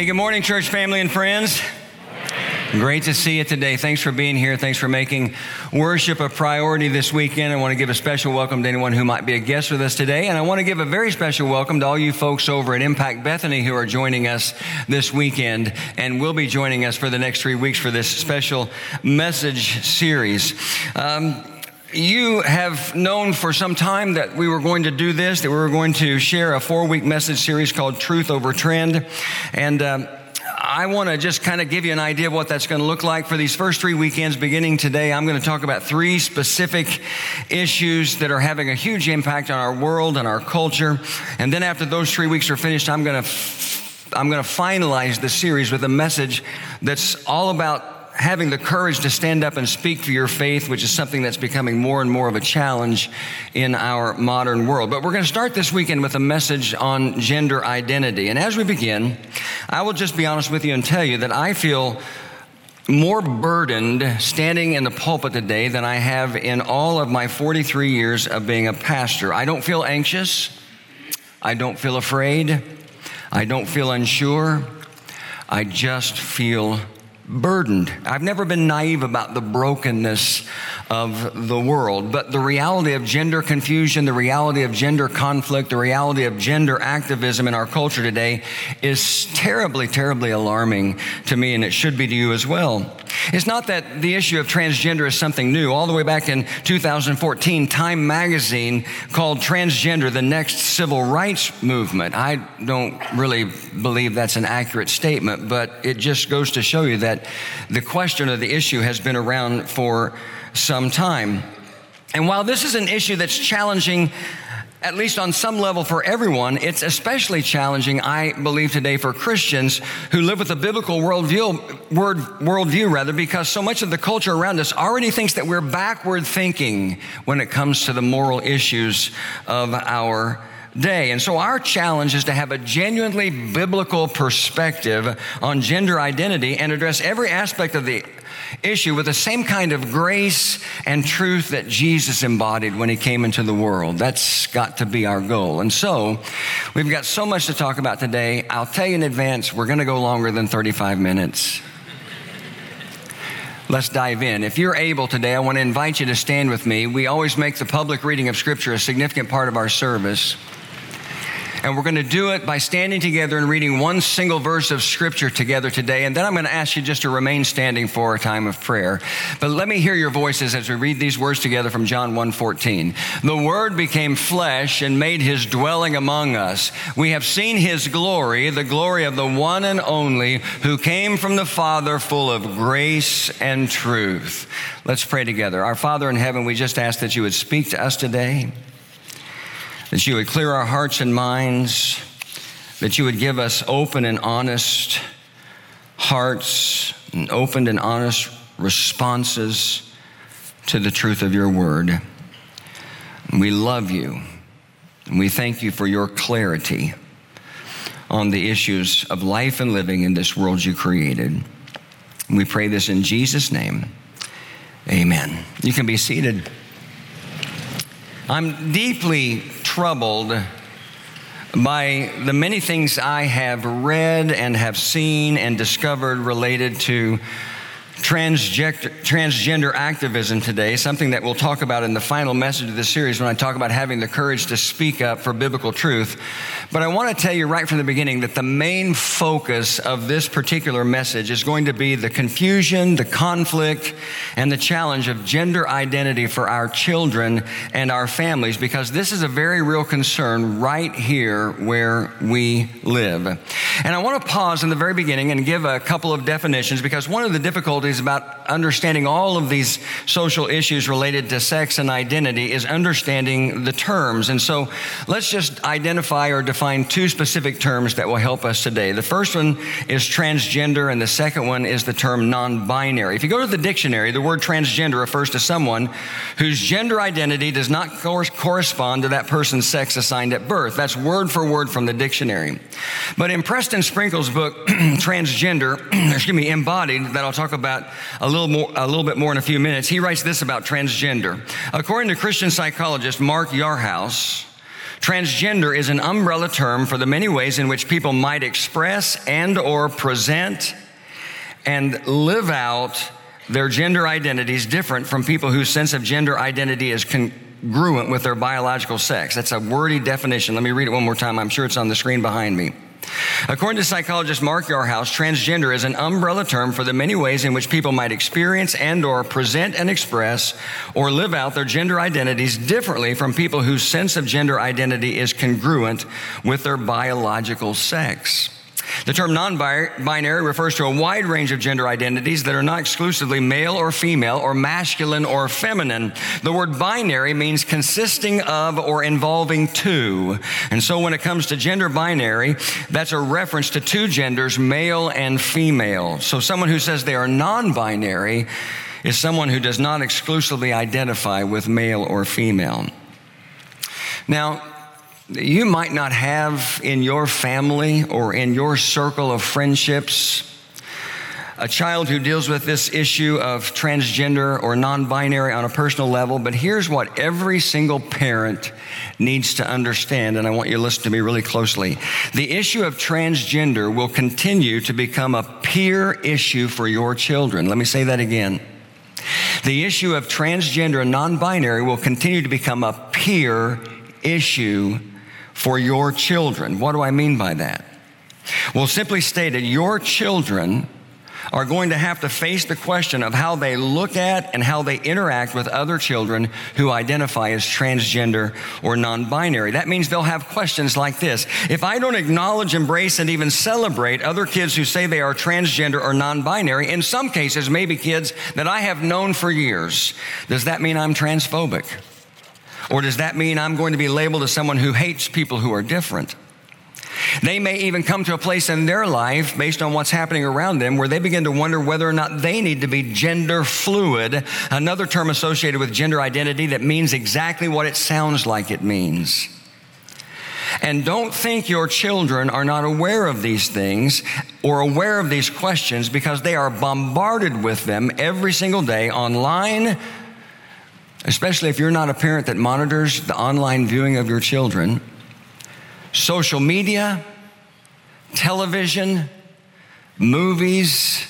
Hey, good morning, church family and friends. Great to see you today. Thanks for being here. Thanks for making worship a priority this weekend. I want to give a special welcome to anyone who might be a guest with us today. And I want to give a very special welcome to all you folks over at Impact Bethany who are joining us this weekend and will be joining us for the next three weeks for this special message series. Um, you have known for some time that we were going to do this, that we were going to share a four week message series called Truth Over Trend. And um, I want to just kind of give you an idea of what that's going to look like for these first three weekends beginning today. I'm going to talk about three specific issues that are having a huge impact on our world and our culture. And then after those three weeks are finished, I'm going to I'm going to finalize the series with a message that's all about having the courage to stand up and speak for your faith, which is something that's becoming more and more of a challenge in our modern world. But we're going to start this weekend with a message on gender identity. And as we begin, I will just be honest with you and tell you that I feel more burdened standing in the pulpit today than I have in all of my 43 years of being a pastor. I don't feel anxious. I don't feel afraid. I don't feel unsure. I just feel burdened. I've never been naive about the brokenness of the world, but the reality of gender confusion, the reality of gender conflict, the reality of gender activism in our culture today is terribly, terribly alarming to me, and it should be to you as well. It's not that the issue of transgender is something new. All the way back in 2014, Time magazine called transgender the next civil rights movement. I don't really believe that's an accurate statement, but it just goes to show you that the question or the issue has been around for some time. And while this is an issue that's challenging, at least on some level for everyone, it's especially challenging, I believe, today for Christians who live with a biblical worldview, word, worldview rather, because so much of the culture around us already thinks that we're backward thinking when it comes to the moral issues of our day. And so our challenge is to have a genuinely biblical perspective on gender identity and address every aspect of the issue with the same kind of grace and truth that Jesus embodied when he came into the world. That's got to be our goal. And so we've got so much to talk about today. I'll tell you in advance, we're going to go longer than 35 minutes. Let's dive in. If you're able today, I want to invite you to stand with me. We always make the public reading of Scripture a significant part of our service. And we're going to do it by standing together and reading one single verse of scripture together today. And then I'm going to ask you just to remain standing for a time of prayer. But let me hear your voices as we read these words together from John 1:14. The word became flesh and made his dwelling among us. We have seen his glory, the glory of the one and only who came from the Father full of grace and truth. Let's pray together. Our Father in heaven, we just ask that you would speak to us today that you would clear our hearts and minds, that you would give us open and honest hearts, and open and honest responses to the truth of your word. We love you, and we thank you for your clarity on the issues of life and living in this world you created. We pray this in Jesus' name. Amen. You can be seated. I'm deeply troubled by the many things I have read and have seen and discovered related to transgender, activism today, something that we'll talk about in the final message of this series when I talk about having the courage to speak up for biblical truth. But I want to tell you right from the beginning that the main focus of this particular message is going to be the confusion, the conflict, and the challenge of gender identity for our children and our families, because this is a very real concern right here where we live. And I want to pause in the very beginning and give a couple of definitions because one of the difficulties about understanding all of these social issues related to sex and identity is understanding the terms. And so let's just identify or define two specific terms that will help us today. The first one is transgender, and the second one is the term non binary. If you go to the dictionary, the word transgender refers to someone whose gender identity does not correspond to that person's sex assigned at birth. That's word for word from the dictionary. But in Preston Sprinkle's book, Transgender, excuse me, Embodied, that I'll talk about a little more, a little bit more in a few minutes. He writes this about transgender. According to Christian psychologist Mark Yarhouse, Transgender is an umbrella term for the many ways in which people might express and or present and live out their gender identities different from people whose sense of gender identity is congruent with their biological sex. That's a wordy definition. Let me read it one more time. I'm sure it's on the screen behind me. According to psychologist Mark Yarhouse, transgender is an umbrella term for the many ways in which people might experience and or present and express or live out their gender identities differently from people whose sense of gender identity is congruent with their biological sex. The term non binary refers to a wide range of gender identities that are not exclusively male or female or masculine or feminine. The word binary means consisting of or involving two. And so when it comes to gender binary, that's a reference to two genders, male and female. So someone who says they are non binary is someone who does not exclusively identify with male or female. Now, you might not have in your family or in your circle of friendships a child who deals with this issue of transgender or non binary on a personal level, but here's what every single parent needs to understand, and I want you to listen to me really closely. The issue of transgender will continue to become a peer issue for your children. Let me say that again. The issue of transgender and non binary will continue to become a peer issue for your children. What do I mean by that? Well, simply stated, your children are going to have to face the question of how they look at and how they interact with other children who identify as transgender or non binary. That means they'll have questions like this If I don't acknowledge, embrace, and even celebrate other kids who say they are transgender or non binary, in some cases, maybe kids that I have known for years, does that mean I'm transphobic? Or does that mean I'm going to be labeled as someone who hates people who are different? They may even come to a place in their life based on what's happening around them where they begin to wonder whether or not they need to be gender fluid, another term associated with gender identity that means exactly what it sounds like it means. And don't think your children are not aware of these things or aware of these questions because they are bombarded with them every single day online, especially if you're not a parent that monitors the online viewing of your children, social media, television, movies,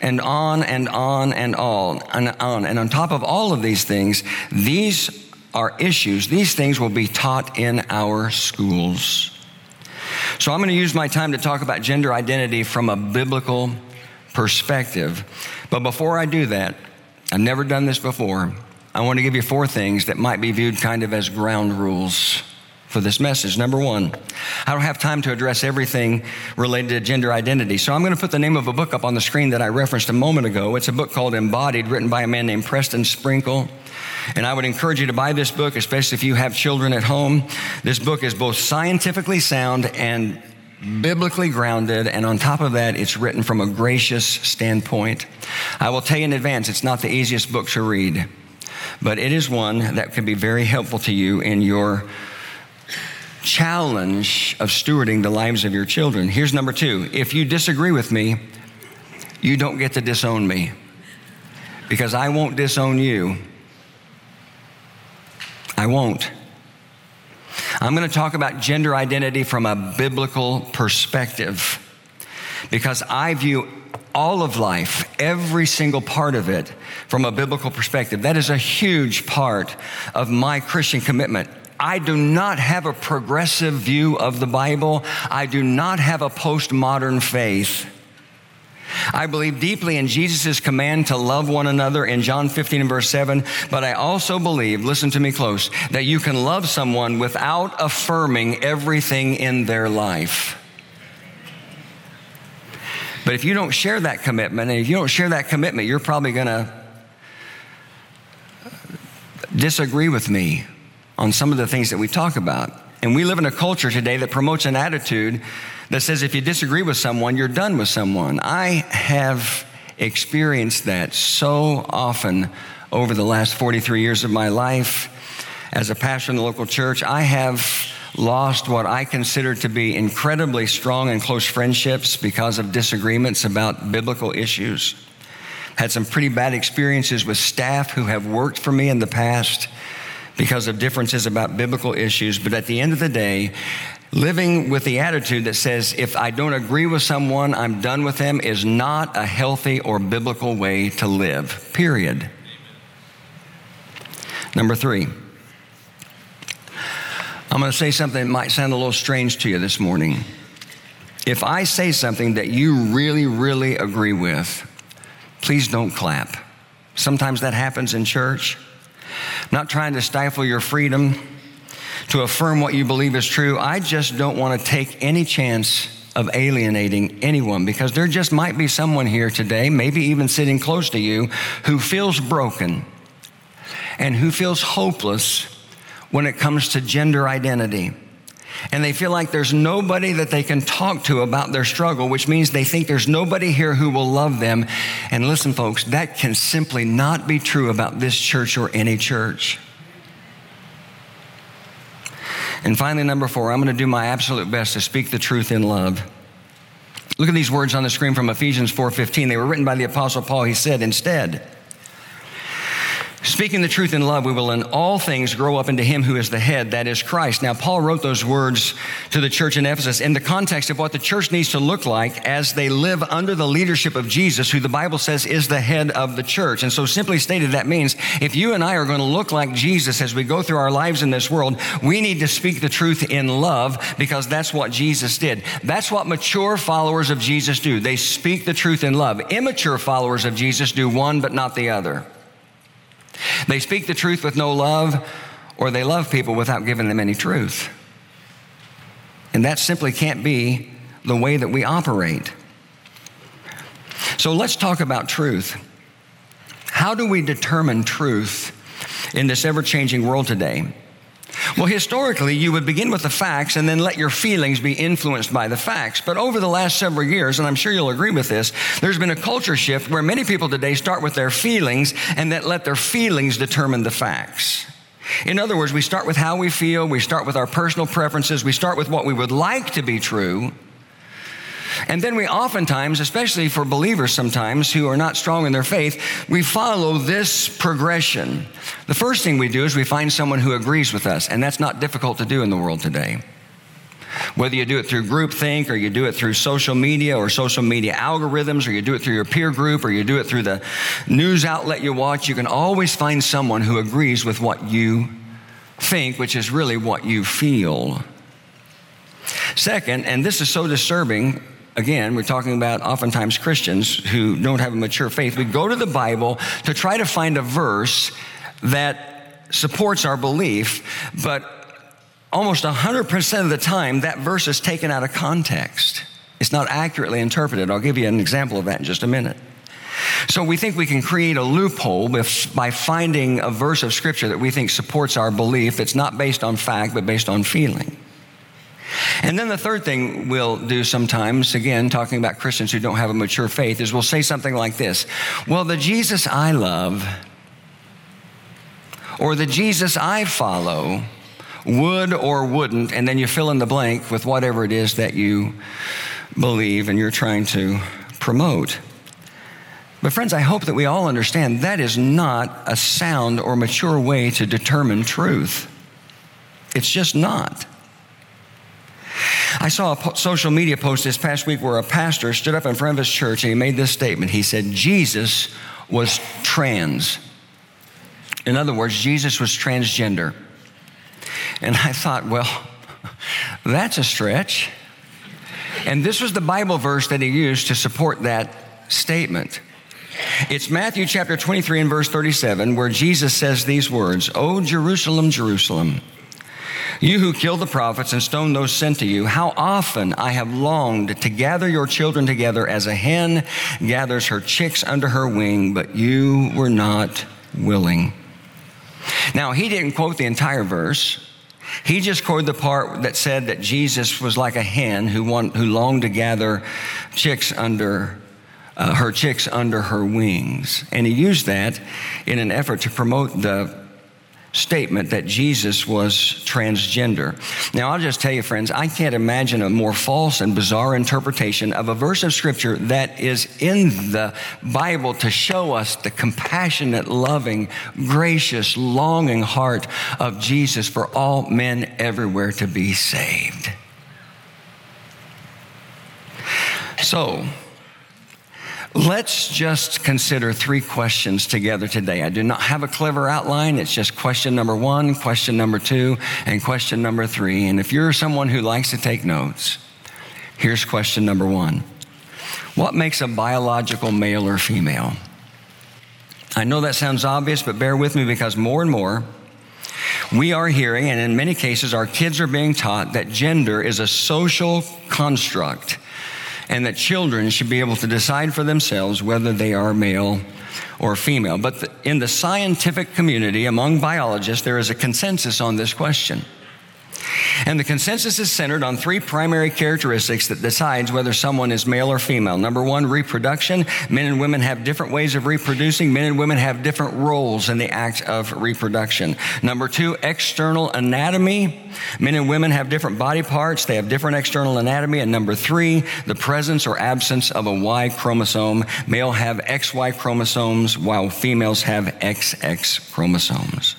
and on and on and on and on. And on top of all of these things, these are issues. These things will be taught in our schools. So I'm going to use my time to talk about gender identity from a biblical perspective. But before I do that, I've never done this before. I want to give you four things that might be viewed kind of as ground rules for this message. Number one, I don't have time to address everything related to gender identity, so I'm going to put the name of a book up on the screen that I referenced a moment ago. It's a book called Embodied, written by a man named Preston Sprinkle. And I would encourage you to buy this book, especially if you have children at home. This book is both scientifically sound and biblically grounded, and on top of that, it's written from a gracious standpoint. I will tell you in advance, it's not the easiest book to read but it is one that can be very helpful to you in your challenge of stewarding the lives of your children. Here's number two if you disagree with me, you don't get to disown me because I won't disown you. I won't. I'm going to talk about gender identity from a biblical perspective because I view all of life, every single part of it, from a biblical perspective. That is a huge part of my Christian commitment. I do not have a progressive view of the Bible. I do not have a postmodern faith. I believe deeply in Jesus' command to love one another in John 15 and verse 7, but I also believe, listen to me close, that you can love someone without affirming everything in their life. But if you don't share that commitment, and if you don't share that commitment, you're probably going to disagree with me on some of the things that we talk about. And we live in a culture today that promotes an attitude that says if you disagree with someone, you're done with someone. I have experienced that so often over the last 43 years of my life as a pastor in the local church. I have lost what I consider to be incredibly strong and close friendships because of disagreements about biblical issues. Had some pretty bad experiences with staff who have worked for me in the past because of differences about biblical issues. But at the end of the day, living with the attitude that says, if I don't agree with someone, I'm done with them, is not a healthy or biblical way to live, period. Number three, I'm going to say something that might sound a little strange to you this morning. If I say something that you really, really agree with, please don't clap. Sometimes that happens in church. Not trying to stifle your freedom to affirm what you believe is true. I just don't want to take any chance of alienating anyone because there just might be someone here today, maybe even sitting close to you, who feels broken and who feels hopeless when it comes to gender identity. And they feel like there's nobody that they can talk to about their struggle, which means they think there's nobody here who will love them. And listen, folks, that can simply not be true about this church or any church. And finally, number four, I'm going to do my absolute best to speak the truth in love. Look at these words on the screen from Ephesians 4:15. They were written by the apostle Paul. He said, "Instead, Speaking the truth in love, we will in all things grow up into him who is the head, that is Christ. Now, Paul wrote those words to the church in Ephesus in the context of what the church needs to look like as they live under the leadership of Jesus, who the Bible says is the head of the church. And so, simply stated, that means if you and I are going to look like Jesus as we go through our lives in this world, we need to speak the truth in love because that's what Jesus did. That's what mature followers of Jesus do. They speak the truth in love. Immature followers of Jesus do one but not the other. They speak the truth with no love, or they love people without giving them any truth. And that simply can't be the way that we operate. So let's talk about truth. How do we determine truth in this ever changing world today? Well, historically, you would begin with the facts and then let your feelings be influenced by the facts. But over the last several years, and I'm sure you'll agree with this, there's been a culture shift where many people today start with their feelings and then let their feelings determine the facts. In other words, we start with how we feel, we start with our personal preferences, we start with what we would like to be true, and then we oftentimes, especially for believers sometimes who are not strong in their faith, we follow this progression. The first thing we do is we find someone who agrees with us, and that's not difficult to do in the world today. Whether you do it through groupthink or you do it through social media or social media algorithms or you do it through your peer group or you do it through the news outlet you watch, you can always find someone who agrees with what you think, which is really what you feel. Second, and this is so disturbing, again, we're talking about oftentimes Christians who don't have a mature faith. We go to the Bible to try to find a verse that supports our belief, but almost 100% of the time, that verse is taken out of context. It's not accurately interpreted. I'll give you an example of that in just a minute. So we think we can create a loophole by finding a verse of scripture that we think supports our belief that's not based on fact, but based on feeling. And then the third thing we'll do sometimes, again, talking about Christians who don't have a mature faith, is we'll say something like this Well, the Jesus I love, or the Jesus I follow, would or wouldn't, and then you fill in the blank with whatever it is that you believe and you're trying to promote. But, friends, I hope that we all understand that is not a sound or mature way to determine truth. It's just not. I saw a social media post this past week where a pastor stood up in front of his church and he made this statement. He said, Jesus was trans. In other words, Jesus was transgender. And I thought, well, that's a stretch. And this was the Bible verse that he used to support that statement. It's Matthew chapter 23 and verse 37, where Jesus says these words O Jerusalem, Jerusalem you who killed the prophets and stoned those sent to you, how often I have longed to gather your children together as a hen gathers her chicks under her wing, but you were not willing. Now, he didn't quote the entire verse. He just quoted the part that said that Jesus was like a hen who, want, who longed to gather chicks under uh, her chicks under her wings. And he used that in an effort to promote the statement that Jesus was transgender. Now, I'll just tell you, friends, I can't imagine a more false and bizarre interpretation of a verse of Scripture that is in the Bible to show us the compassionate, loving, gracious, longing heart of Jesus for all men everywhere to be saved. So, Let's just consider three questions together today. I do not have a clever outline. It's just question number one, question number two, and question number three. And if you're someone who likes to take notes, here's question number one What makes a biological male or female? I know that sounds obvious, but bear with me because more and more, we are hearing, and in many cases, our kids are being taught that gender is a social construct and that children should be able to decide for themselves whether they are male or female. But in the scientific community, among biologists, there is a consensus on this question. And the consensus is centered on three primary characteristics that decides whether someone is male or female. Number one, reproduction. Men and women have different ways of reproducing. Men and women have different roles in the act of reproduction. Number two, external anatomy. Men and women have different body parts. They have different external anatomy. And number three, the presence or absence of a Y chromosome. Male have XY chromosomes while females have XX chromosomes.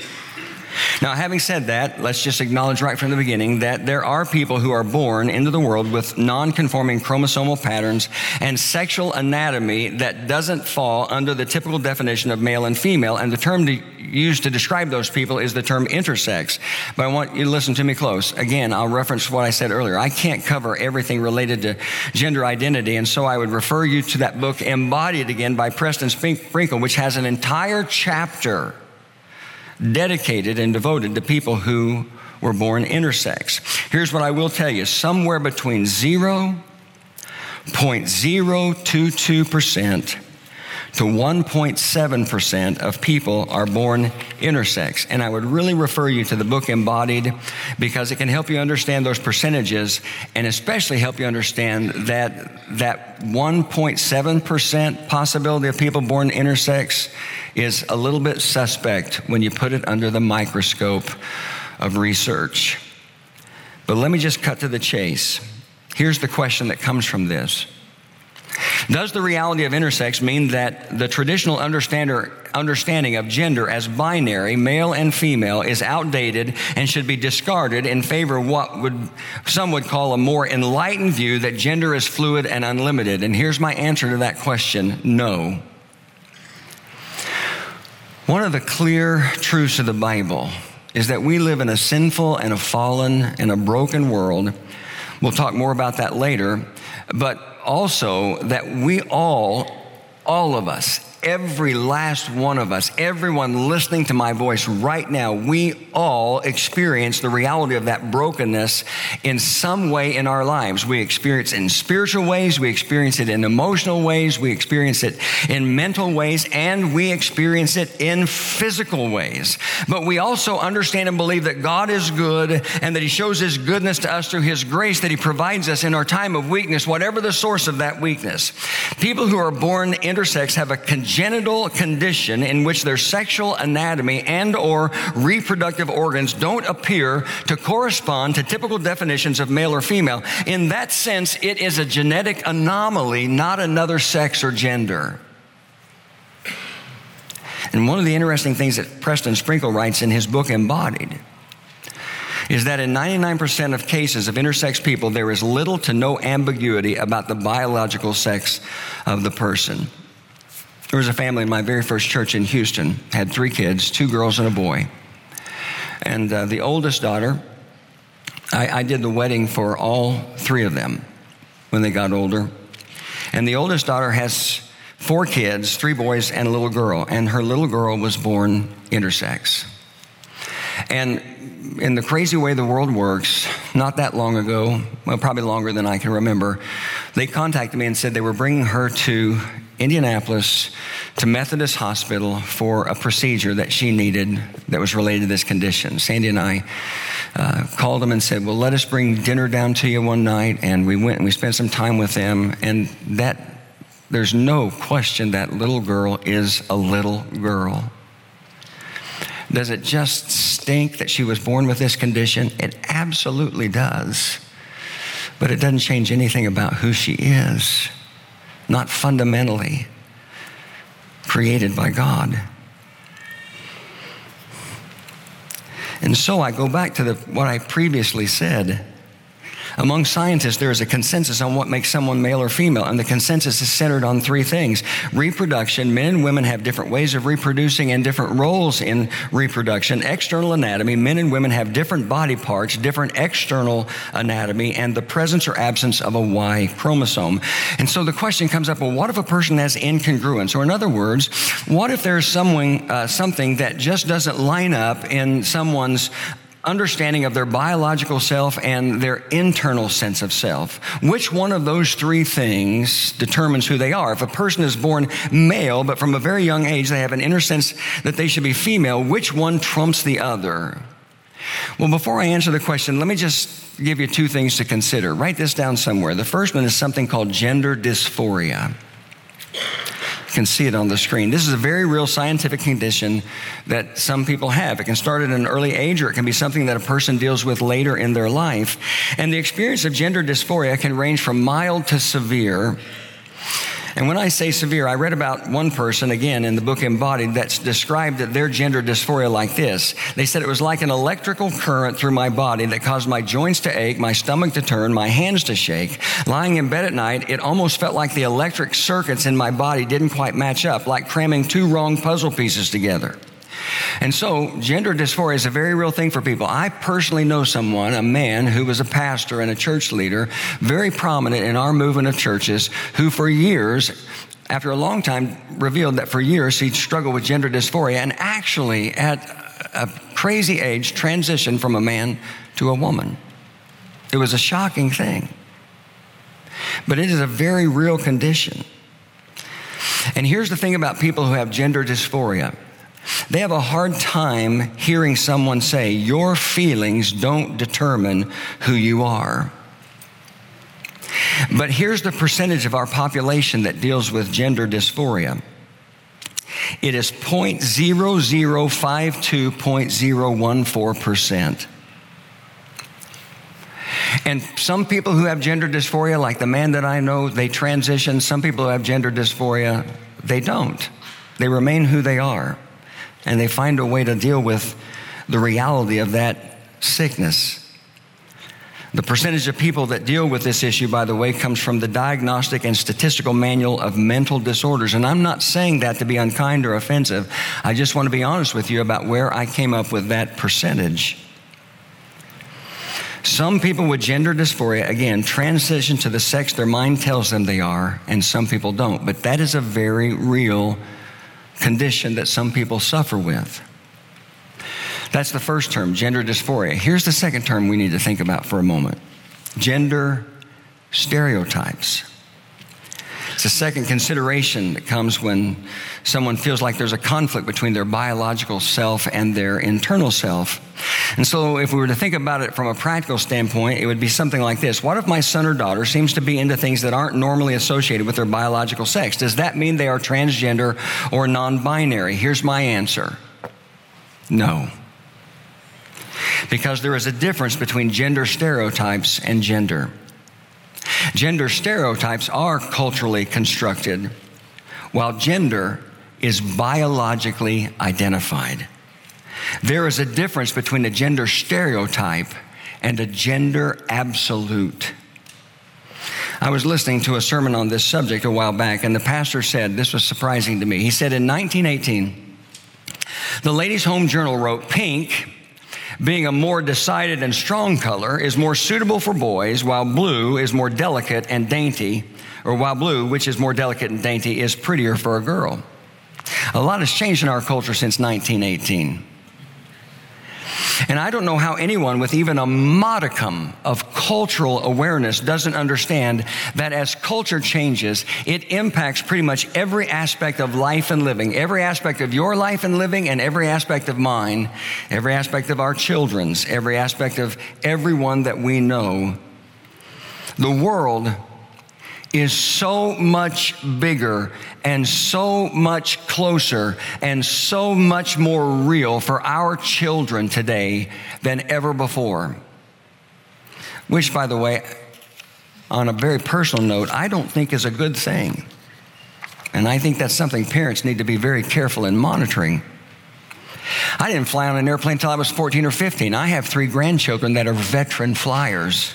Now, having said that, let's just acknowledge right from the beginning that there are people who are born into the world with non conforming chromosomal patterns and sexual anatomy that doesn't fall under the typical definition of male and female. And the term to use to describe those people is the term intersex. But I want you to listen to me close. Again, I'll reference what I said earlier. I can't cover everything related to gender identity, and so I would refer you to that book, Embodied Again by Preston Sprinkle, which has an entire chapter dedicated and devoted to people who were born intersex. Here's what I will tell you somewhere between 0.022% to 1.7% of people are born intersex. And I would really refer you to the book Embodied because it can help you understand those percentages and especially help you understand that that 1.7% possibility of people born intersex is a little bit suspect when you put it under the microscope of research. But let me just cut to the chase. Here's the question that comes from this Does the reality of intersex mean that the traditional understanding of gender as binary, male and female, is outdated and should be discarded in favor of what would, some would call a more enlightened view that gender is fluid and unlimited? And here's my answer to that question no. One of the clear truths of the Bible is that we live in a sinful and a fallen and a broken world. We'll talk more about that later, but also that we all, all of us, every last one of us, everyone listening to my voice right now, we all experience the reality of that brokenness in some way in our lives. We experience it in spiritual ways, we experience it in emotional ways, we experience it in mental ways, and we experience it in physical ways. But we also understand and believe that God is good and that He shows His goodness to us through His grace that He provides us in our time of weakness, whatever the source of that weakness. People who are born intersex have a congenital condition in which their sexual anatomy and or reproductive organs don't appear to correspond to typical definitions of male or female. In that sense, it is a genetic anomaly, not another sex or gender. And one of the interesting things that Preston Sprinkle writes in his book Embodied is that in 99% of cases of intersex people, there is little to no ambiguity about the biological sex of the person. There was a family in my very first church in Houston, had three kids, two girls and a boy. And uh, the oldest daughter, I, I did the wedding for all three of them when they got older. And the oldest daughter has four kids, three boys and a little girl. And her little girl was born intersex. And in the crazy way the world works, not that long ago, well, probably longer than I can remember, they contacted me and said they were bringing her to Indianapolis to Methodist Hospital for a procedure that she needed that was related to this condition. Sandy and I uh, called them and said, Well, let us bring dinner down to you one night. And we went and we spent some time with them. And that, there's no question that little girl is a little girl. Does it just stink that she was born with this condition? It absolutely does. But it doesn't change anything about who she is, not fundamentally created by God. And so I go back to the, what I previously said. Among scientists, there is a consensus on what makes someone male or female, and the consensus is centered on three things reproduction. Men and women have different ways of reproducing and different roles in reproduction. External anatomy. Men and women have different body parts, different external anatomy, and the presence or absence of a Y chromosome. And so the question comes up well, what if a person has incongruence? Or, in other words, what if there's someone, uh, something that just doesn't line up in someone's understanding of their biological self and their internal sense of self. Which one of those three things determines who they are? If a person is born male, but from a very young age they have an inner sense that they should be female, which one trumps the other? Well, before I answer the question, let me just give you two things to consider. Write this down somewhere. The first one is something called gender dysphoria can see it on the screen. This is a very real scientific condition that some people have. It can start at an early age or it can be something that a person deals with later in their life. And the experience of gender dysphoria can range from mild to severe. And when I say severe, I read about one person, again, in the book Embodied, that's described their gender dysphoria like this. They said it was like an electrical current through my body that caused my joints to ache, my stomach to turn, my hands to shake. Lying in bed at night, it almost felt like the electric circuits in my body didn't quite match up, like cramming two wrong puzzle pieces together. And so, gender dysphoria is a very real thing for people. I personally know someone, a man who was a pastor and a church leader, very prominent in our movement of churches, who for years, after a long time, revealed that for years he'd struggled with gender dysphoria and actually, at a crazy age, transitioned from a man to a woman. It was a shocking thing. But it is a very real condition. And here's the thing about people who have gender dysphoria they have a hard time hearing someone say, Your feelings don't determine who you are. But here's the percentage of our population that deals with gender dysphoria it is 0.0052.014%. And some people who have gender dysphoria, like the man that I know, they transition. Some people who have gender dysphoria, they don't. They remain who they are and they find a way to deal with the reality of that sickness. The percentage of people that deal with this issue, by the way, comes from the Diagnostic and Statistical Manual of Mental Disorders. And I'm not saying that to be unkind or offensive. I just want to be honest with you about where I came up with that percentage. Some people with gender dysphoria, again, transition to the sex their mind tells them they are, and some people don't. But that is a very real condition that some people suffer with. That's the first term, gender dysphoria. Here's the second term we need to think about for a moment gender stereotypes. It's a second consideration that comes when someone feels like there's a conflict between their biological self and their internal self. And so, if we were to think about it from a practical standpoint, it would be something like this What if my son or daughter seems to be into things that aren't normally associated with their biological sex? Does that mean they are transgender or non binary? Here's my answer no. Because there is a difference between gender stereotypes and gender. Gender stereotypes are culturally constructed, while gender is biologically identified. There is a difference between a gender stereotype and a gender absolute. I was listening to a sermon on this subject a while back, and the pastor said, This was surprising to me. He said, In 1918, the Ladies' Home Journal wrote, Pink being a more decided and strong color, is more suitable for boys, while blue is more delicate and dainty, or while blue, which is more delicate and dainty, is prettier for a girl. A lot has changed in our culture since 1918. And I don't know how anyone with even a modicum of cultural awareness doesn't understand that as culture changes, it impacts pretty much every aspect of life and living, every aspect of your life and living, and every aspect of mine, every aspect of our children's, every aspect of everyone that we know. The world is so much bigger and so much closer and so much more real for our children today than ever before. Which, by the way, on a very personal note, I don't think is a good thing. And I think that's something parents need to be very careful in monitoring. I didn't fly on an airplane until I was 14 or 15. I have three grandchildren that are veteran flyers.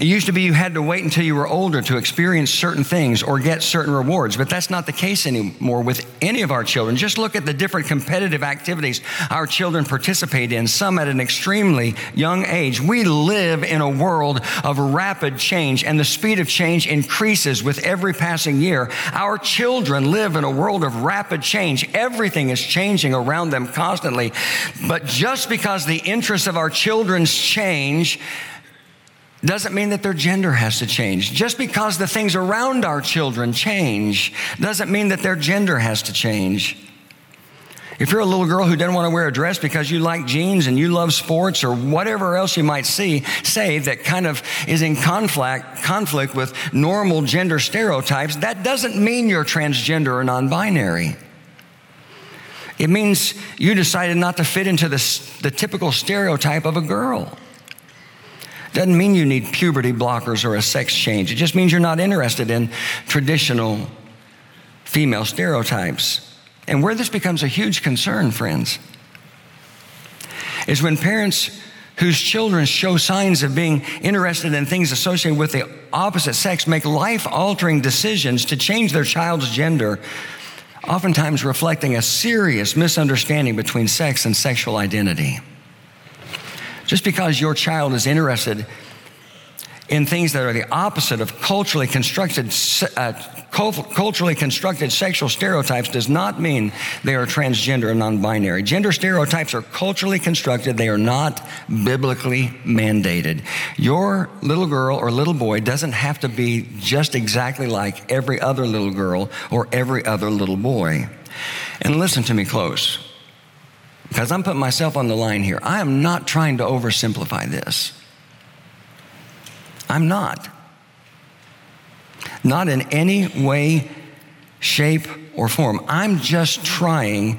It used to be you had to wait until you were older to experience certain things or get certain rewards, but that's not the case anymore with any of our children. Just look at the different competitive activities our children participate in, some at an extremely young age. We live in a world of rapid change, and the speed of change increases with every passing year. Our children live in a world of rapid change. Everything is changing around them constantly. But just because the interests of our children's change, doesn't mean that their gender has to change. Just because the things around our children change doesn't mean that their gender has to change. If you're a little girl who doesn't want to wear a dress because you like jeans and you love sports or whatever else you might see, say that kind of is in conflict, conflict with normal gender stereotypes, that doesn't mean you're transgender or non binary. It means you decided not to fit into the, the typical stereotype of a girl. Doesn't mean you need puberty blockers or a sex change. It just means you're not interested in traditional female stereotypes. And where this becomes a huge concern, friends, is when parents whose children show signs of being interested in things associated with the opposite sex make life altering decisions to change their child's gender, oftentimes reflecting a serious misunderstanding between sex and sexual identity. Just because your child is interested in things that are the opposite of culturally constructed, uh, culturally constructed sexual stereotypes does not mean they are transgender or non-binary. Gender stereotypes are culturally constructed. They are not biblically mandated. Your little girl or little boy doesn't have to be just exactly like every other little girl or every other little boy. And listen to me close because I'm putting myself on the line here. I am not trying to oversimplify this. I'm not. Not in any way, shape, or form. I'm just trying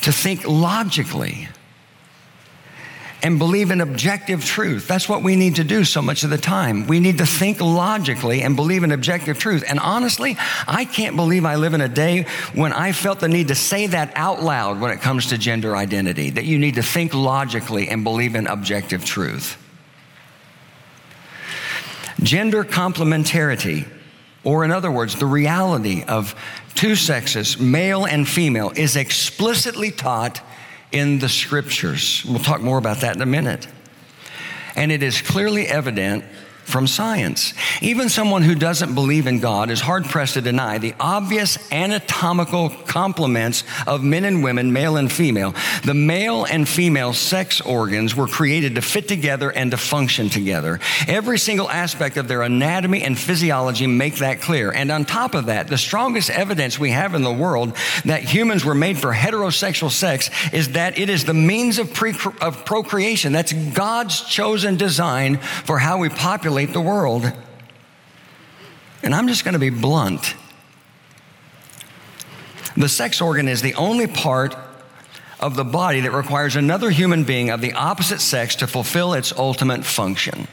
to think logically and believe in objective truth. That's what we need to do so much of the time. We need to think logically and believe in objective truth. And honestly, I can't believe I live in a day when I felt the need to say that out loud when it comes to gender identity, that you need to think logically and believe in objective truth. Gender complementarity, or in other words, the reality of two sexes, male and female, is explicitly taught in the scriptures. We'll talk more about that in a minute. And it is clearly evident from science. Even someone who doesn't believe in God is hard pressed to deny the obvious anatomical complements of men and women, male and female. The male and female sex organs were created to fit together and to function together. Every single aspect of their anatomy and physiology make that clear. And on top of that, the strongest evidence we have in the world that humans were made for heterosexual sex is that it is the means of, pre- of procreation. That's God's chosen design for how we populate the world. And I'm just going to be blunt. The sex organ is the only part of the body that requires another human being of the opposite sex to fulfill its ultimate function.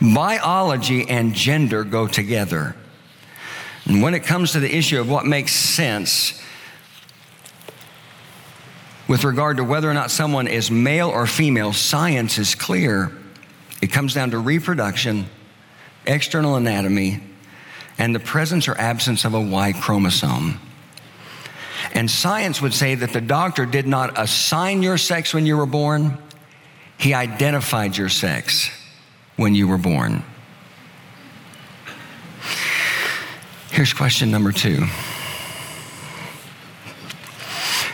Biology and gender go together. And when it comes to the issue of what makes sense with regard to whether or not someone is male or female, science is clear. It comes down to reproduction, external anatomy, and the presence or absence of a Y chromosome. And science would say that the doctor did not assign your sex when you were born, he identified your sex when you were born. Here's question number two.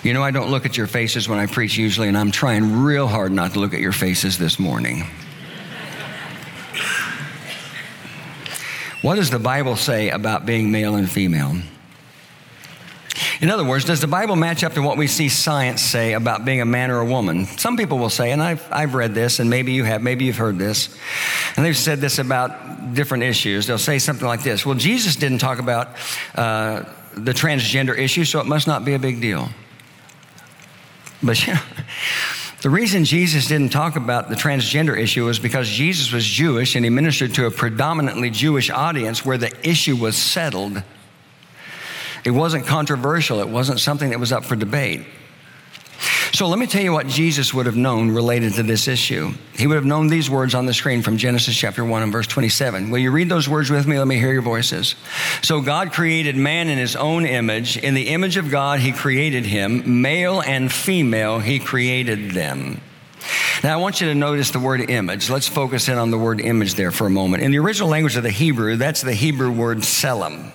You know, I don't look at your faces when I preach usually, and I'm trying real hard not to look at your faces this morning. What does the Bible say about being male and female? In other words, does the Bible match up to what we see science say about being a man or a woman? Some people will say, and I've, I've read this, and maybe you have, maybe you've heard this, and they've said this about different issues. They'll say something like this Well, Jesus didn't talk about uh, the transgender issue, so it must not be a big deal. But you know, the reason Jesus didn't talk about the transgender issue was because Jesus was Jewish and he ministered to a predominantly Jewish audience where the issue was settled. It wasn't controversial, it wasn't something that was up for debate. So let me tell you what Jesus would have known related to this issue. He would have known these words on the screen from Genesis chapter 1 and verse 27. Will you read those words with me? Let me hear your voices. So God created man in his own image. In the image of God, he created him. Male and female, he created them. Now, I want you to notice the word image. Let's focus in on the word image there for a moment. In the original language of the Hebrew, that's the Hebrew word tselem.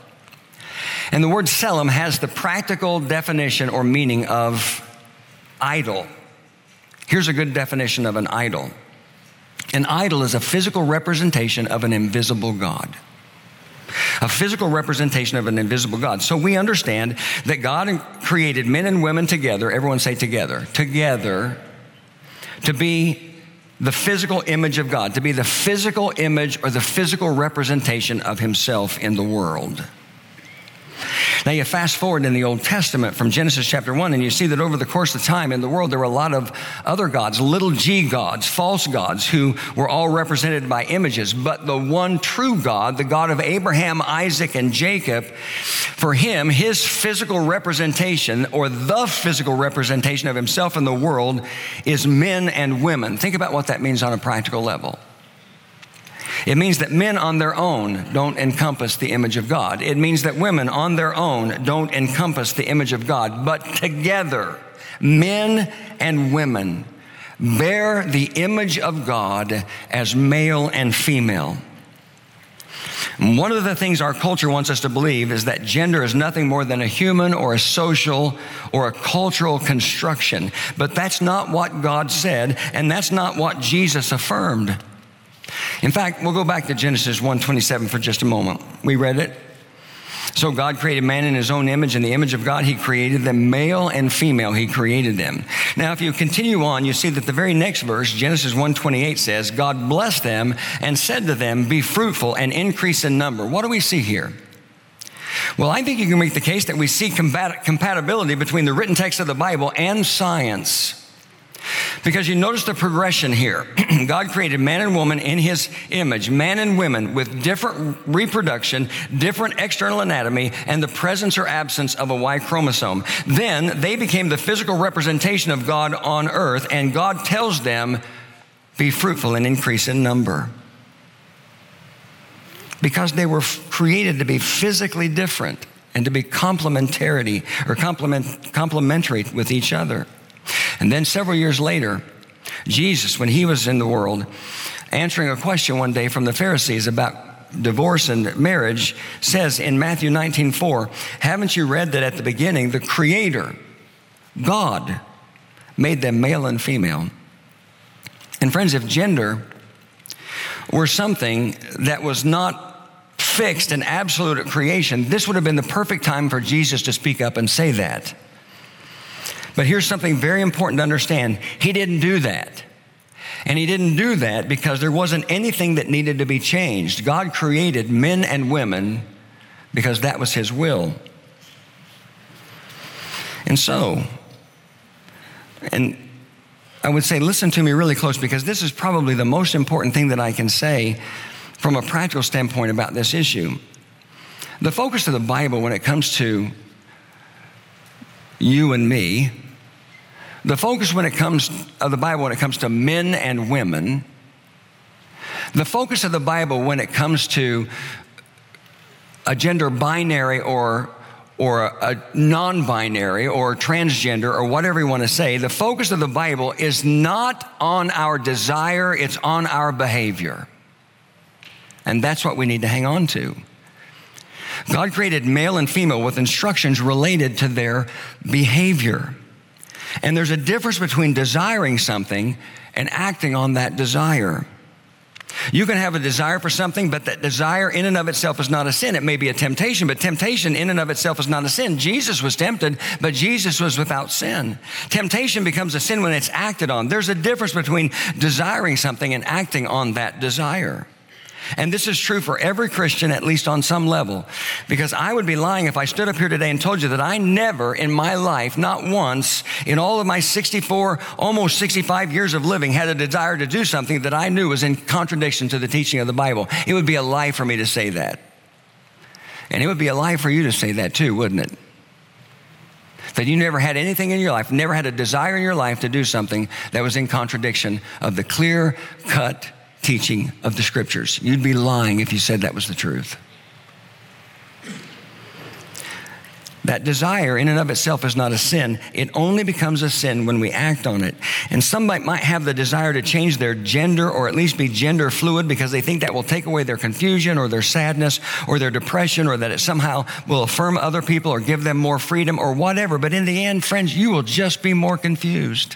And the word tselem has the practical definition or meaning of idol. Here's a good definition of an idol an idol is a physical representation of an invisible God. A physical representation of an invisible God. So we understand that God created men and women together, everyone say together, together, to be the physical image of God, to be the physical image or the physical representation of Himself in the world. Now, you fast forward in the Old Testament from Genesis chapter 1, and you see that over the course of time in the world, there were a lot of other gods, little g gods, false gods, who were all represented by images. But the one true God, the God of Abraham, Isaac, and Jacob, for him, his physical representation, or the physical representation of himself in the world, is men and women. Think about what that means on a practical level. It means that men on their own don't encompass the image of God. It means that women on their own don't encompass the image of God, but together, men and women bear the image of God as male and female. One of the things our culture wants us to believe is that gender is nothing more than a human or a social or a cultural construction. But that's not what God said, and that's not what Jesus affirmed. In fact, we'll go back to Genesis 1:27 for just a moment. We read it. So God created man in his own image, in the image of God, he created them, male and female, he created them. Now, if you continue on, you see that the very next verse, Genesis 1:28 says, God blessed them and said to them, Be fruitful and increase in number. What do we see here? Well, I think you can make the case that we see compatibility between the written text of the Bible and science. Because you notice the progression here. God created man and woman in his image, man and women with different reproduction, different external anatomy, and the presence or absence of a Y chromosome. Then they became the physical representation of God on earth, and God tells them, be fruitful and increase in number. Because they were created to be physically different and to be complementarity or complement, complementary with each other. And then several years later, Jesus, when he was in the world, answering a question one day from the Pharisees about divorce and marriage, says in Matthew 19 4, Haven't you read that at the beginning, the Creator, God, made them male and female? And friends, if gender were something that was not fixed and absolute at creation, this would have been the perfect time for Jesus to speak up and say that. But here's something very important to understand He didn't do that. And He didn't do that because there wasn't anything that needed to be changed. God created men and women because that was His will. And so, and I would say, listen to me really close because this is probably the most important thing that I can say from a practical standpoint about this issue. The focus of the Bible when it comes to you and me the focus when it comes of the Bible when it comes to men and women, the focus of the Bible when it comes to a gender binary or or a non binary or transgender or whatever you want to say, the focus of the Bible is not on our desire, it's on our behavior. And that's what we need to hang on to. God created male and female with instructions related to their behavior. And there's a difference between desiring something and acting on that desire. You can have a desire for something, but that desire in and of itself is not a sin. It may be a temptation, but temptation in and of itself is not a sin. Jesus was tempted, but Jesus was without sin. Temptation becomes a sin when it's acted on. There's a difference between desiring something and acting on that desire. And this is true for every Christian, at least on some level. Because I would be lying if I stood up here today and told you that I never in my life, not once, in all of my 64, almost 65 years of living, had a desire to do something that I knew was in contradiction to the teaching of the Bible. It would be a lie for me to say that. And it would be a lie for you to say that too, wouldn't it? That you never had anything in your life, never had a desire in your life to do something that was in contradiction of the clear cut teaching of the scriptures. You'd be lying if you said that was the truth. That desire in and of itself is not a sin. It only becomes a sin when we act on it. And somebody might have the desire to change their gender or at least be gender fluid because they think that will take away their confusion or their sadness or their depression or that it somehow will affirm other people or give them more freedom or whatever. But in the end, friends, you will just be more confused.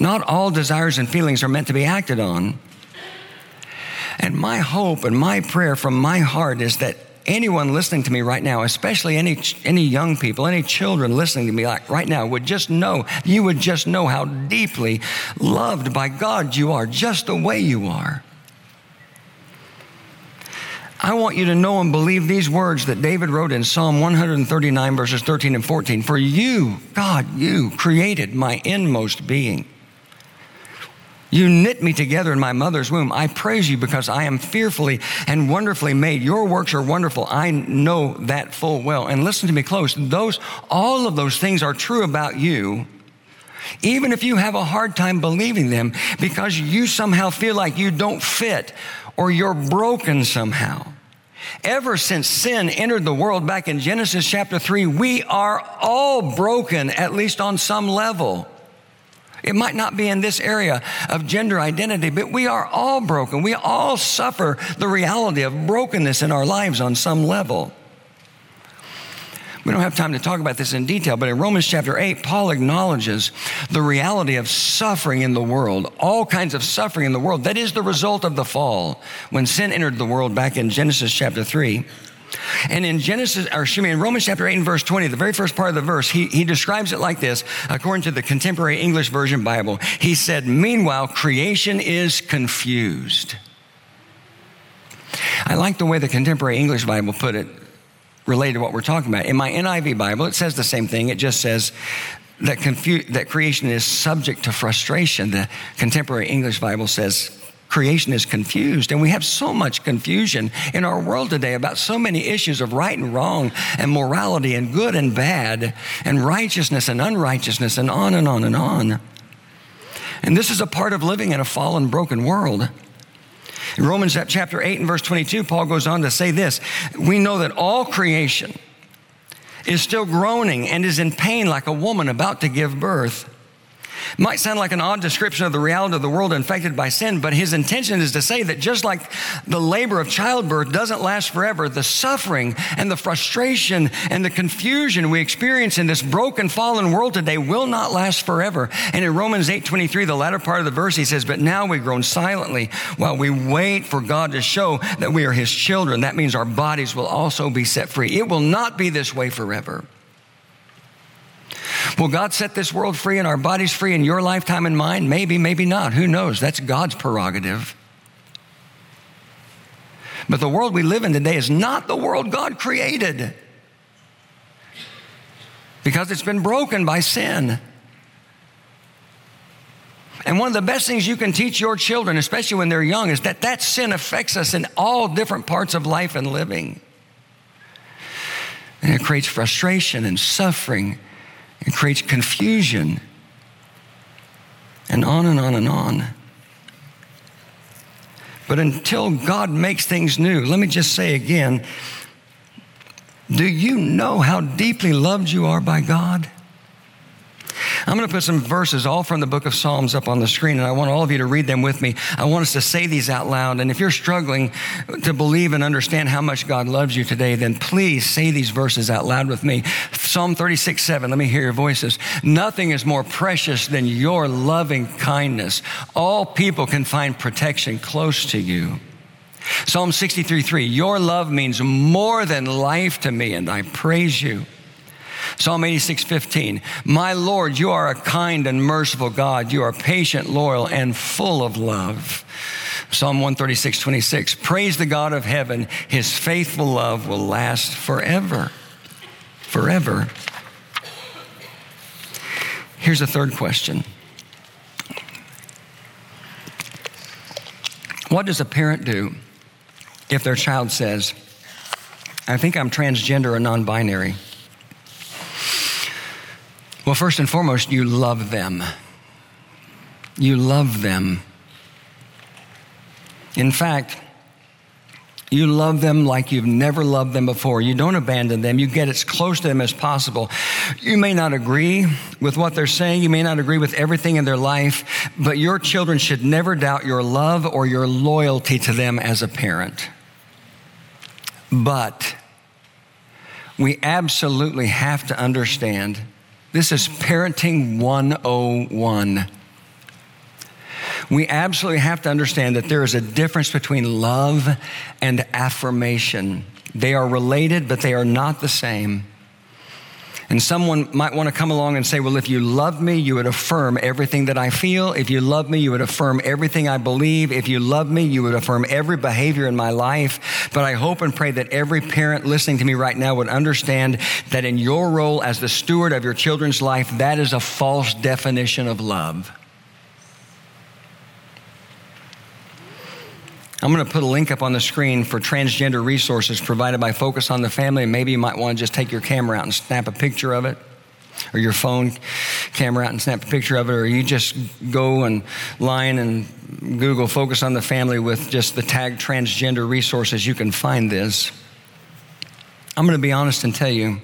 Not all desires and feelings are meant to be acted on. And my hope and my prayer from my heart is that anyone listening to me right now, especially any, any young people, any children listening to me like right now, would just know, you would just know how deeply loved by God you are, just the way you are. I want you to know and believe these words that David wrote in Psalm 139, verses 13 and 14. For you, God, you created my inmost being. You knit me together in my mother's womb. I praise you because I am fearfully and wonderfully made. Your works are wonderful. I know that full well. And listen to me close. Those, all of those things are true about you. Even if you have a hard time believing them because you somehow feel like you don't fit or you're broken somehow. Ever since sin entered the world back in Genesis chapter 3, we are all broken, at least on some level. It might not be in this area of gender identity, but we are all broken. We all suffer the reality of brokenness in our lives on some level. We don't have time to talk about this in detail, but in Romans chapter 8, Paul acknowledges the reality of suffering in the world, all kinds of suffering in the world. That is the result of the fall when sin entered the world back in Genesis chapter 3. And in Genesis, or excuse me, in Romans chapter 8 and verse 20, the very first part of the verse, he, he describes it like this, according to the contemporary English Version Bible. He said, Meanwhile, creation is confused. I like the way the contemporary English Bible put it, related to what we're talking about. In my NIV Bible, it says the same thing. It just says that, confu- that creation is subject to frustration. The contemporary English Bible says creation is confused. And we have so much confusion in our world today about so many issues of right and wrong and morality and good and bad and righteousness and unrighteousness and on and on and on. And this is a part of living in a fallen, broken world. In Romans chapter 8 and verse 22, Paul goes on to say this We know that all creation is still groaning and is in pain like a woman about to give birth. Might sound like an odd description of the reality of the world infected by sin, but his intention is to say that just like the labor of childbirth doesn't last forever, the suffering and the frustration and the confusion we experience in this broken, fallen world today will not last forever. And in Romans 8:23, the latter part of the verse, he says, But now we groan silently while we wait for God to show that we are his children. That means our bodies will also be set free. It will not be this way forever. Will God set this world free and our bodies free in your lifetime and mine? Maybe, maybe not. Who knows? That's God's prerogative. But the world we live in today is not the world God created because it's been broken by sin. And one of the best things you can teach your children, especially when they're young, is that that sin affects us in all different parts of life and living. And it creates frustration and suffering it creates confusion. And on and on and on. But until God makes things new, let me just say again do you know how deeply loved you are by God? I'm going to put some verses all from the book of Psalms up on the screen, and I want all of you to read them with me. I want us to say these out loud. And if you're struggling to believe and understand how much God loves you today, then please say these verses out loud with me. Psalm 36, 7. Let me hear your voices. Nothing is more precious than your loving kindness. All people can find protection close to you. Psalm 63, 3. Your love means more than life to me, and I praise you. Psalm 86, 15. My Lord, you are a kind and merciful God. You are patient, loyal, and full of love. Psalm 136, 26. Praise the God of heaven. His faithful love will last forever. Forever. Here's a third question What does a parent do if their child says, I think I'm transgender or non binary? Well, first and foremost, you love them. You love them. In fact, you love them like you've never loved them before. You don't abandon them. You get as close to them as possible. You may not agree with what they're saying. You may not agree with everything in their life, but your children should never doubt your love or your loyalty to them as a parent. But we absolutely have to understand this is parenting 101. We absolutely have to understand that there is a difference between love and affirmation. They are related, but they are not the same. And someone might want to come along and say, Well, if you love me, you would affirm everything that I feel. If you love me, you would affirm everything I believe. If you love me, you would affirm every behavior in my life. But I hope and pray that every parent listening to me right now would understand that in your role as the steward of your children's life, that is a false definition of love. I'm going to put a link up on the screen for transgender resources provided by Focus on the Family. And maybe you might want to just take your camera out and snap a picture of it, or your phone camera out and snap a picture of it, or you just go and line and Google Focus on the Family with just the tag transgender resources. You can find this. I'm going to be honest and tell you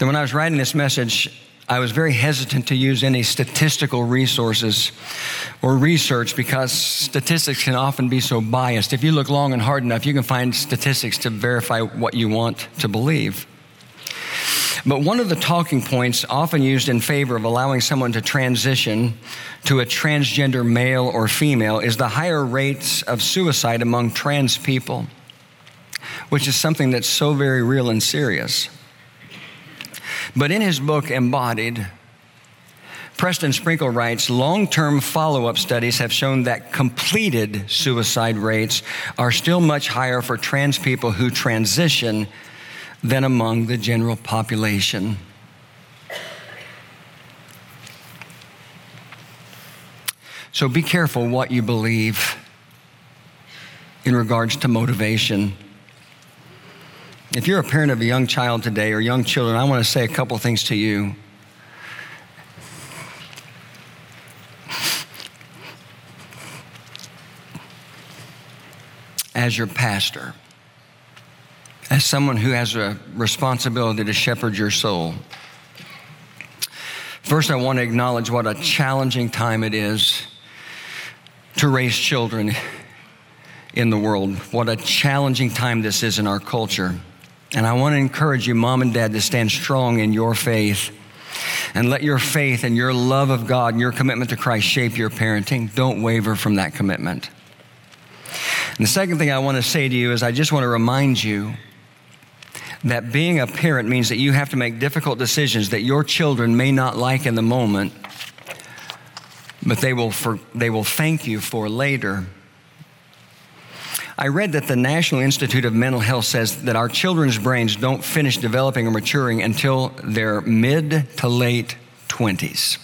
that when I was writing this message, I was very hesitant to use any statistical resources or research because statistics can often be so biased. If you look long and hard enough, you can find statistics to verify what you want to believe. But one of the talking points often used in favor of allowing someone to transition to a transgender male or female is the higher rates of suicide among trans people, which is something that's so very real and serious. But in his book, Embodied, Preston Sprinkle writes long term follow up studies have shown that completed suicide rates are still much higher for trans people who transition than among the general population. So be careful what you believe in regards to motivation. If you're a parent of a young child today or young children, I want to say a couple things to you. As your pastor, as someone who has a responsibility to shepherd your soul, first I want to acknowledge what a challenging time it is to raise children in the world. What a challenging time this is in our culture. And I want to encourage you, mom and dad, to stand strong in your faith and let your faith and your love of God and your commitment to Christ shape your parenting. Don't waver from that commitment. And the second thing I want to say to you is I just want to remind you that being a parent means that you have to make difficult decisions that your children may not like in the moment, but they will, for, they will thank you for later. I read that the National Institute of Mental Health says that our children's brains don't finish developing or maturing until their mid to late 20s.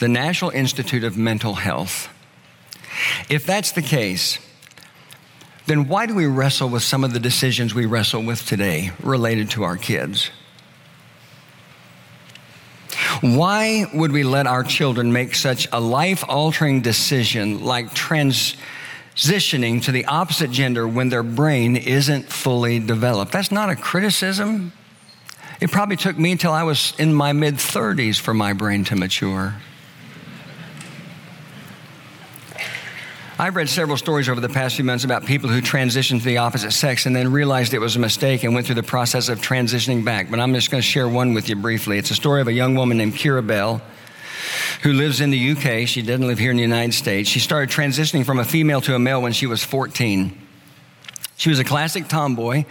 The National Institute of Mental Health. If that's the case, then why do we wrestle with some of the decisions we wrestle with today related to our kids? Why would we let our children make such a life altering decision like trans? Transitioning to the opposite gender when their brain isn't fully developed. That's not a criticism. It probably took me until I was in my mid 30s for my brain to mature. I've read several stories over the past few months about people who transitioned to the opposite sex and then realized it was a mistake and went through the process of transitioning back. But I'm just going to share one with you briefly. It's a story of a young woman named Keira Bell who lives in the UK. She didn't live here in the United States. She started transitioning from a female to a male when she was 14. She was a classic tomboy.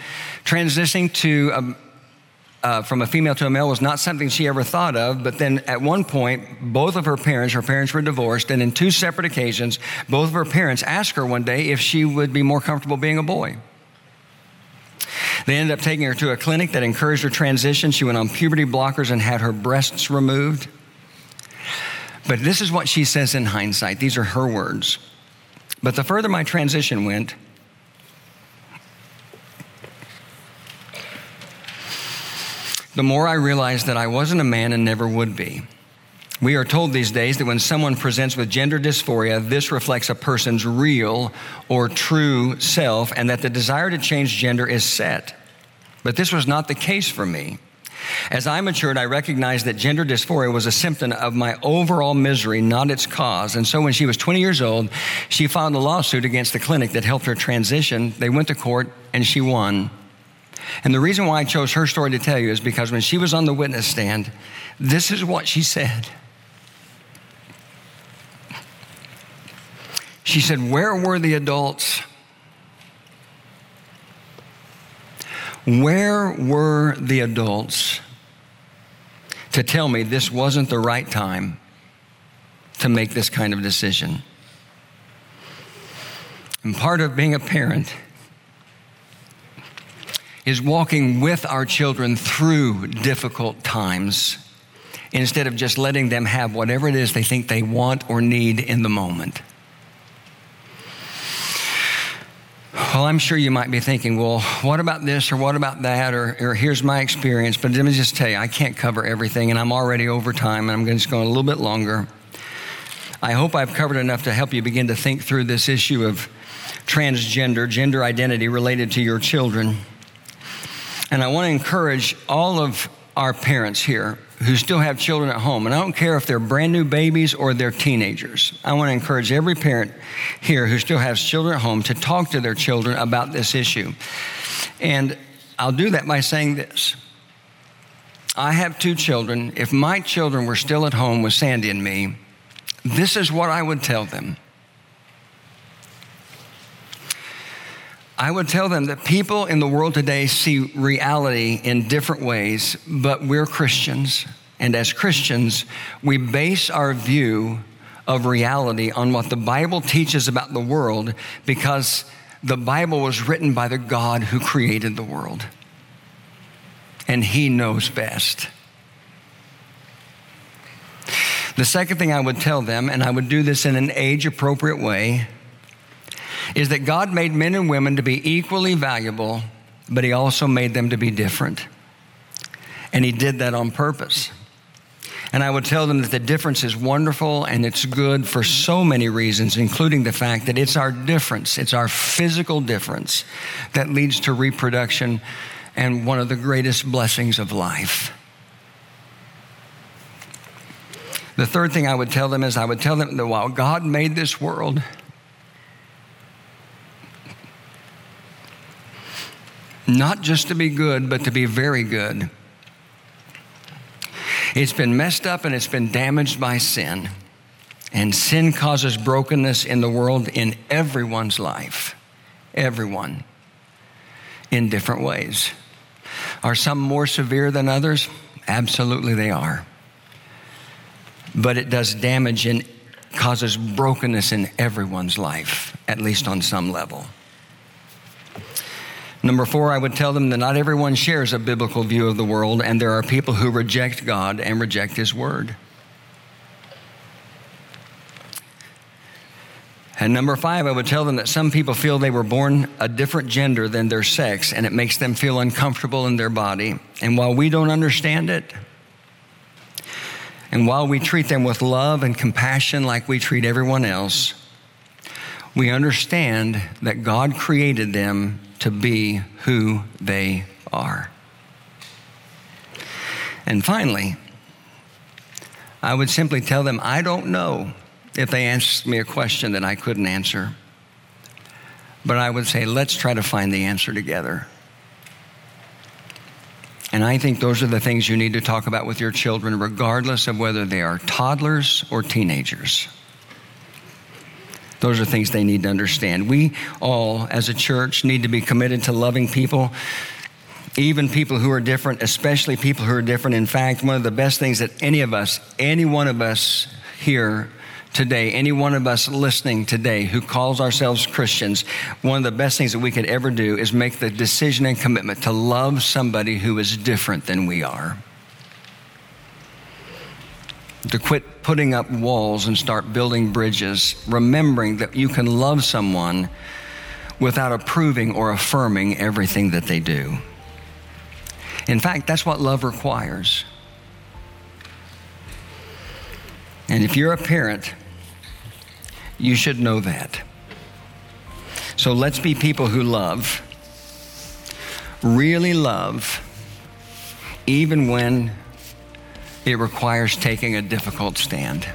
Transitioning to a, uh, from a female to a male was not something she ever thought of. But then at one point, both of her parents, her parents were divorced, and in two separate occasions, both of her parents asked her one day if she would be more comfortable being a boy. They ended up taking her to a clinic that encouraged her transition. She went on puberty blockers and had her breasts removed. But this is what she says in hindsight. These are her words. But the further my transition went, the more I realized that I wasn't a man and never would be. We are told these days that when someone presents with gender dysphoria, this reflects a person's real or true self, and that the desire to change gender is set. But this was not the case for me. As I matured, I recognized that gender dysphoria was a symptom of my overall misery, not its cause. And so when she was 20 years old, she filed a lawsuit against the clinic that helped her transition. They went to court and she won. And the reason why I chose her story to tell you is because when she was on the witness stand, this is what she said. She said, Where were the adults? Where were the adults to tell me this wasn't the right time to make this kind of decision? And part of being a parent is walking with our children through difficult times instead of just letting them have whatever it is they think they want or need in the moment. Well, I'm sure you might be thinking, well, what about this or what about that? Or, or here's my experience. But let me just tell you, I can't cover everything, and I'm already over time, and I'm just going a little bit longer. I hope I've covered enough to help you begin to think through this issue of transgender, gender identity related to your children. And I want to encourage all of our parents here who still have children at home, and I don't care if they're brand new babies or they're teenagers. I want to encourage every parent here who still has children at home to talk to their children about this issue. And I'll do that by saying this. I have two children. If my children were still at home with Sandy and me, this is what I would tell them. I would tell them that people in the world today see reality in different ways, but we're Christians. And as Christians, we base our view of reality on what the Bible teaches about the world because the Bible was written by the God who created the world. And He knows best. The second thing I would tell them, and I would do this in an age appropriate way, is that God made men and women to be equally valuable, but He also made them to be different. And He did that on purpose. And I would tell them that the difference is wonderful and it's good for so many reasons, including the fact that it's our difference, it's our physical difference that leads to reproduction and one of the greatest blessings of life. The third thing I would tell them is I would tell them that while God made this world, not just to be good, but to be very good. It's been messed up and it's been damaged by sin. And sin causes brokenness in the world in everyone's life. Everyone. In different ways. Are some more severe than others? Absolutely, they are. But it does damage and causes brokenness in everyone's life, at least on some level. Number four, I would tell them that not everyone shares a biblical view of the world, and there are people who reject God and reject His Word. And number five, I would tell them that some people feel they were born a different gender than their sex, and it makes them feel uncomfortable in their body. And while we don't understand it, and while we treat them with love and compassion like we treat everyone else, we understand that God created them to be who they are. And finally, I would simply tell them, I don't know if they asked me a question that I couldn't answer. But I would say, let's try to find the answer together. And I think those are the things you need to talk about with your children, regardless of whether they are toddlers or teenagers. Those are things they need to understand. We all, as a church, need to be committed to loving people, even people who are different, especially people who are different. In fact, one of the best things that any of us, any one of us here today, any one of us listening today who calls ourselves Christians, one of the best things that we could ever do is make the decision and commitment to love somebody who is different than we are to quit putting up walls and start building bridges, remembering that you can love someone without approving or affirming everything that they do. In fact, that's what love requires. And if you're a parent, you should know that. So let's be people who love, really love, even when it requires taking a difficult stand.